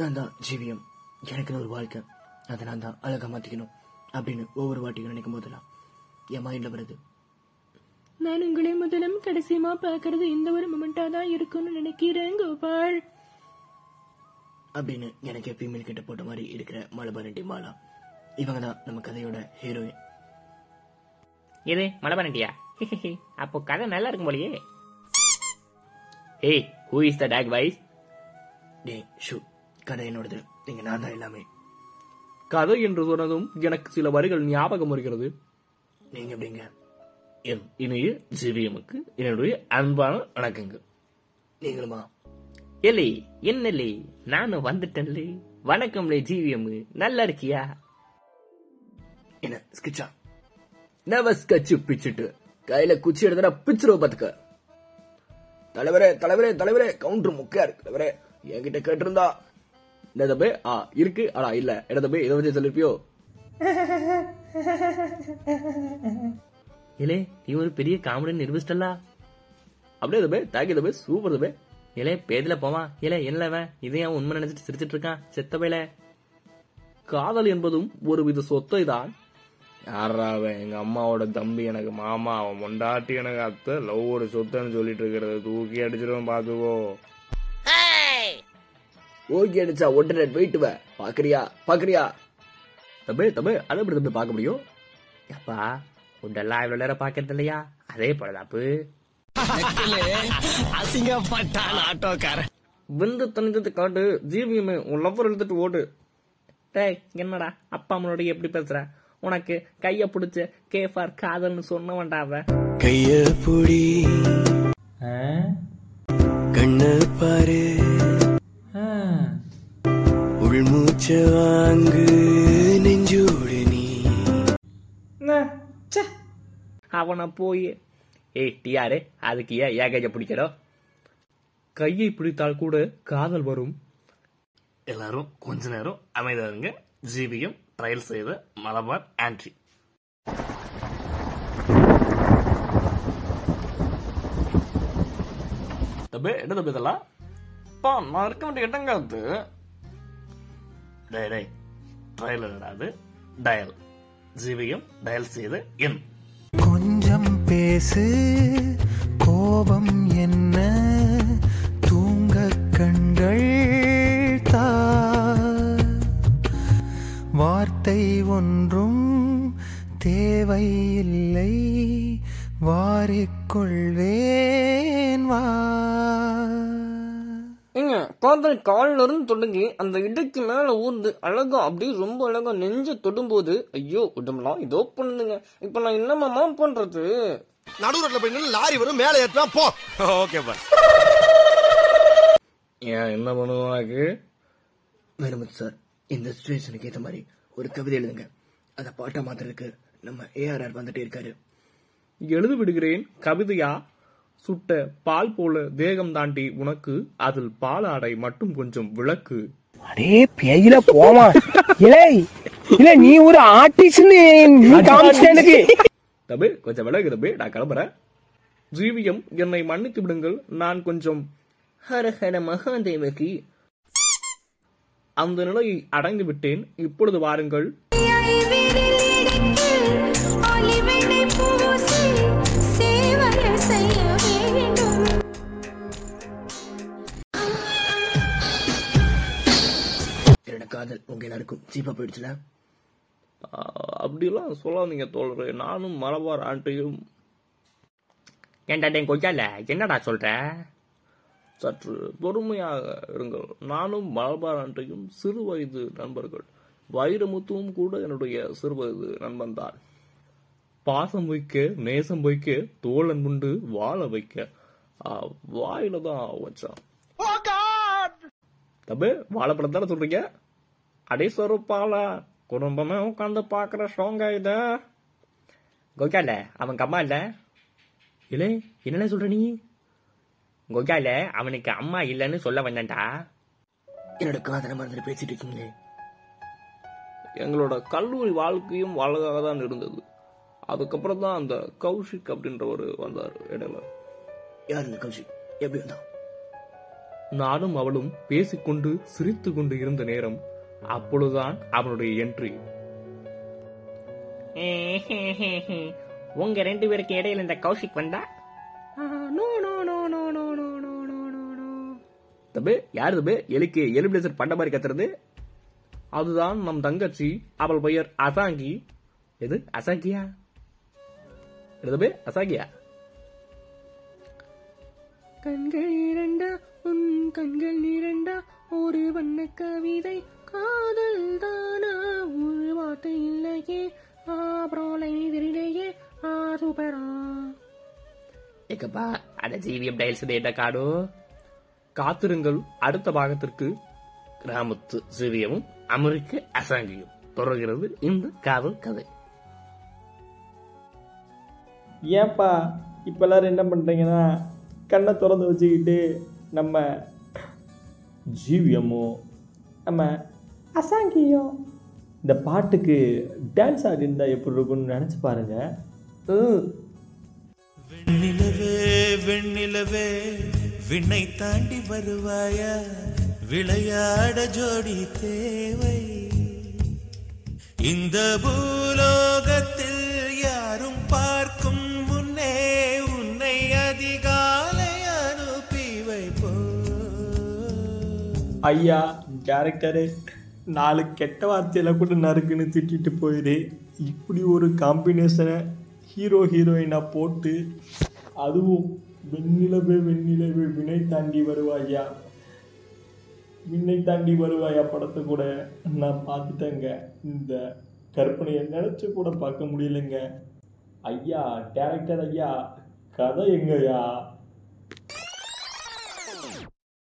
நான் தான் ஜீவியம். எனக்குன்னு ஒரு வாழ்க்கை. அதை நான் தான் அழகா மாத்திக்கணும் அப்படின்னு ஒவ்வொரு வாட்டியும் நினைக்கும் போதெல்லாம் என் மைண்ட்ல வருது. நான் உங்களை முதலும் கடைசியமா பாக்குறது இந்த ஒரு மொமெண்டா தான் இருக்கும்னு நினைக்கிறேன் கோபால். அப்படின்னு எனக்கு ஃபீமேல் கிட்ட போட்ட மாதிரி இருக்கிற மலபாரண்டி மாலா. இவங்க தான் நம்ம கதையோட ஹீரோயின் இது மலபானட்டியா அப்போ கதை நல்லா இருக்கும் போலயே. ஏய் who is the dog wise day shoe. கதை என்னோடது. நீங்க நான் தான் எல்லாமே. கதை என்று சொன்னதும் எனக்கு சில வரிகள் ஞாபகம் வருகிறது. நீங்க எப்படிங்க? என் இனிய ஜிவிஎமுக்கு என்னுடைய அன்பான வணக்கங்கள். நீங்களுமா? எலே என்னலே நானும் வந்துட்டேன்லே. வணக்கம்லே ஜிவிஎம் நல்லா இருக்கியா? என்ன ஸ்கிச்சா நவஸ் கச்சு பிச்சுட்டு. கையில குச்சி எடுத்தா பிச்சிருவ பாத்துக்க. தலைவரே தலைவரே தலைவரே கவுண்டர் முக்கியா இருக்கு தலைவரே. என்கிட்ட கேட்டிருந்தா இந்த தம்பி ஆ இருக்கு. ஆனா இல்ல. என்ன தம்பி இதை வச்சு சொல்லிருப்பியோ? இலே நீ ஒரு பெரிய காமெடி நிரூபிச்சிட்டல்லா அப்படியே தம்பி தேங்க்யூ தம்பி சூப்பர் தம்பி இலே பேதில போவா இலே என்னவன் இதையும் உண்மை நினைச்சிட்டு சிரிச்சிட்டு இருக்கான் செத்த பையல. காதல் என்பதும் ஒரு வித சொத்தை தான் யாரா அவன்? எங்க அம்மாவோட தம்பி எனக்கு மாமா. அவன் மொண்டாட்டி எனக்கு அத்தை. லவ் ஒரு சொத்துன்னு சொல்லிட்டு இருக்கிறத தூக்கி அடிச்சிருவேன் பாத்துக்கோ. ஓகே அடிச்சா உடனே போயிட்டு வா பாக்குறியா? பாக்குறியா? தம்பி தம்பி அதை எப்படி தம்பி பார்க்க முடியும்? அப்பா உடெல்லாம் இவ்வளவு நேரம் பாக்கிறது இல்லையா? அதே போலதாப்பு வந்து தனித்தத்தை காட்டு ஜீவியமே உன் லவ்வர் எழுத்துட்டு ஓடு. டேய் என்னடா? அப்பா அம்மனோட எப்படி பேசுற? உனக்கு கைய பிடிச்ச கே ஃபார் காதல்னு சொன்னவன்டா அவன். கைய புடி. கண்ண பாரு. வாங்கு நெஞ்சோடு நீ அவனை போய் ஏய் டியாரு அதுக்கு ஏன் ஏன் கைய பிடிக்கிறோம் கையை பிடித்தால் கூட காதல் வரும் எல்லாரும் கொஞ்ச நேரம் அமைதியா இருங்க ஜிவிஎம் ட்ரையல் செய்த மலபார் ஆன்ட்ரி தம்பி என்ன தம்பி இதெல்லாம் பா நான் இருக்க வேண்டிய இடங்க அது டே டே ட்ரையல் என்னடாது டயல் ஜிவியும் டயல் செய்து என் கொஞ்சம் பேசு கோபம் என்ன? தூங்க கண்கள் தா. வார்த்தை ஒன்றும் தேவையில்லை. வாரிக்கொள்வேன் வா. காதல் காலில் இருந்து தொடங்கி அந்த இடுக்கு மேல ஊர்ந்து அழகா அப்படியே ரொம்ப அழகா நெஞ்ச தொடும்போது ஐயோ உடம்புலாம் இதோ பண்ணுதுங்க. இப்ப நான் என்னமாமா பண்றது? நடுவுல போய் நின்னு லாரி வரும் மேலே ஏத்துனா போ. ஓகே பா ஏன் என்ன பண்ணுவோம் உனக்கு? வேணுமத் சார் இந்த சுச்சுவேஷனுக்கு ஏற்ற மாதிரி ஒரு கவிதை எழுதுங்க. அதை பாட்டா மாத்துறதுக்கு நம்ம ஏஆர்ஆர் வந்துட்டே இருக்காரு. எழுதி விடுகிறேன் கவிதையா? சுட்ட பால் போல தேகம் தாண்டி உனக்கு அதில் பாலாடை மட்டும் கொஞ்சம் விளக்கு. அடே பேயில போமா. இலே இல்ல நீ ஒரு ஆர்டிஸ்ட்னு தம்பி கொஞ்சம் விலகு தம்பி நான் கிளம்புறேன். ஜீவியம் என்னை மன்னித்து விடுங்கள். நான் கொஞ்சம் ஹர ஹர மகாதேவகி. அந்த நிலையை அடைந்து விட்டேன் இப்பொழுது வாருங்கள். எல்லாருக்கும் சீப்பா போயிடுச்சுல? ஆ, அப்படியெல்லாம் சொல்லாதீங்க தோழரே. நானும் மலபார் ஆண்டையும் ஏன்டா டேய் கொய்யால என்னடா சொல்ற? சற்று பொறுமையாக இருங்கள். நானும் மலபார் ஆண்டையும் சிறு வயது நண்பர்கள். வைரமுத்துவும் கூட என்னுடைய சிறு வயது நண்பன் தான் பாசம் வைக்க நேசம் வைக்க தோழன் உண்டு வாழ வைக்க. வாயில தான் வச்சான். தம்பி வாழைப்பழம் தானே சொல்றீங்க? அடே சொருப்பால குடும்பமே உட்காந்து பாக்குற ஸ்ட்ராங்கா இத. கொய்யால அவன் அம்மா இல்ல. இல்லே என்னடா சொல்ற நீ? கொய்யால அவனுக்கு அம்மா இல்லைன்னு சொல்ல வந்தேன்டா. என்னோட காதலை மறந்துட்டு பேசிட்டு இருக்கீங்களே? எங்களோட கல்லூரி வாழ்க்கையும் அழகாக தான் இருந்தது. அதுக்கப்புறம் தான் அந்த கௌஷிக் அப்படின்றவர் வந்தார் இடையில. யார் இந்த கௌஷிக்? எப்படி வந்தான்? நானும் அவளும் பேசிக்கொண்டு சிரித்துக் கொண்டு இருந்த நேரம் அப்பொழுதுதான் அவனுடைய என்ட்ரி உங்க ரெண்டு பேருக்கு இடையில இந்த கௌஷிக் வந்தா? No no no no no no no no no no. தம்பி யார் தம்பி? எலிக்கு எலிபிளேசர் பண்ட மாதிரி கத்துறது? அதுதான் நம் தங்கச்சி அவள் பெயர் அசாங்கி. எது? அசாங்கியா? தம்பி? அசாங்கியா? கண்கள் இரண்டா உன் கண்கள் இரண்டா ஒரு வண்ண கவிதை காதல் தானா ஒரு வார்த்தை இல்லையே. அப்புறம் லைன் தெரியலையே ஆ சூப்பரா. ஏக்கப்பா அட ஜிவிஎம் டைல்ஸ் டேட்டா காடு காத்திருங்கள் அடுத்த பாகத்திற்கு. கிராமத்து சிறியமும் அமெரிக்க அசாங்கியும். தொடர்கிறது இந்த காதல் கதை. ஏன்பா இப்போ எல்லாரும் என்ன பண்ணுறீங்கன்னா கண்ணை திறந்து வச்சுக்கிட்டு நம்ம ஜீவியமும் நம்ம அசாங்கியும் இந்த பாட்டுக்கு டான்ஸ் ஆடிருந்தா எப்படி இருக்கும்னு நினச்சி பாருங்க. ம். வெண்ணிலவே வெண்ணிலவே விண்ணை தாண்டி வருவாயா விளையாட ஜோடி தேவை. இந்த பூலோகத்தில் யாரும் பார்க்கும் முன்னே உன்னை அதிகாலை அனுப்பி வைப்போ ஐயா கேரக்டரு நாலு கெட்ட வார்த்தையில் கூட நறுக்குன்னு திட்டிட்டு போயிடு இப்படி ஒரு காம்பினேஷனை ஹீரோ ஹீரோயினாக போட்டு அதுவும் வெண்ணிலவே வெண்ணிலவே வினை தாண்டி வருவாயா? விண்ணை தாண்டி வருவாயா படத்தை கூட? நான் பார்த்துட்டேங்க. இந்த கற்பனையை நினச்சி கூட பார்க்க முடியலைங்க. ஐயா டேரக்டர் ஐயா கதை எங்கய்யா?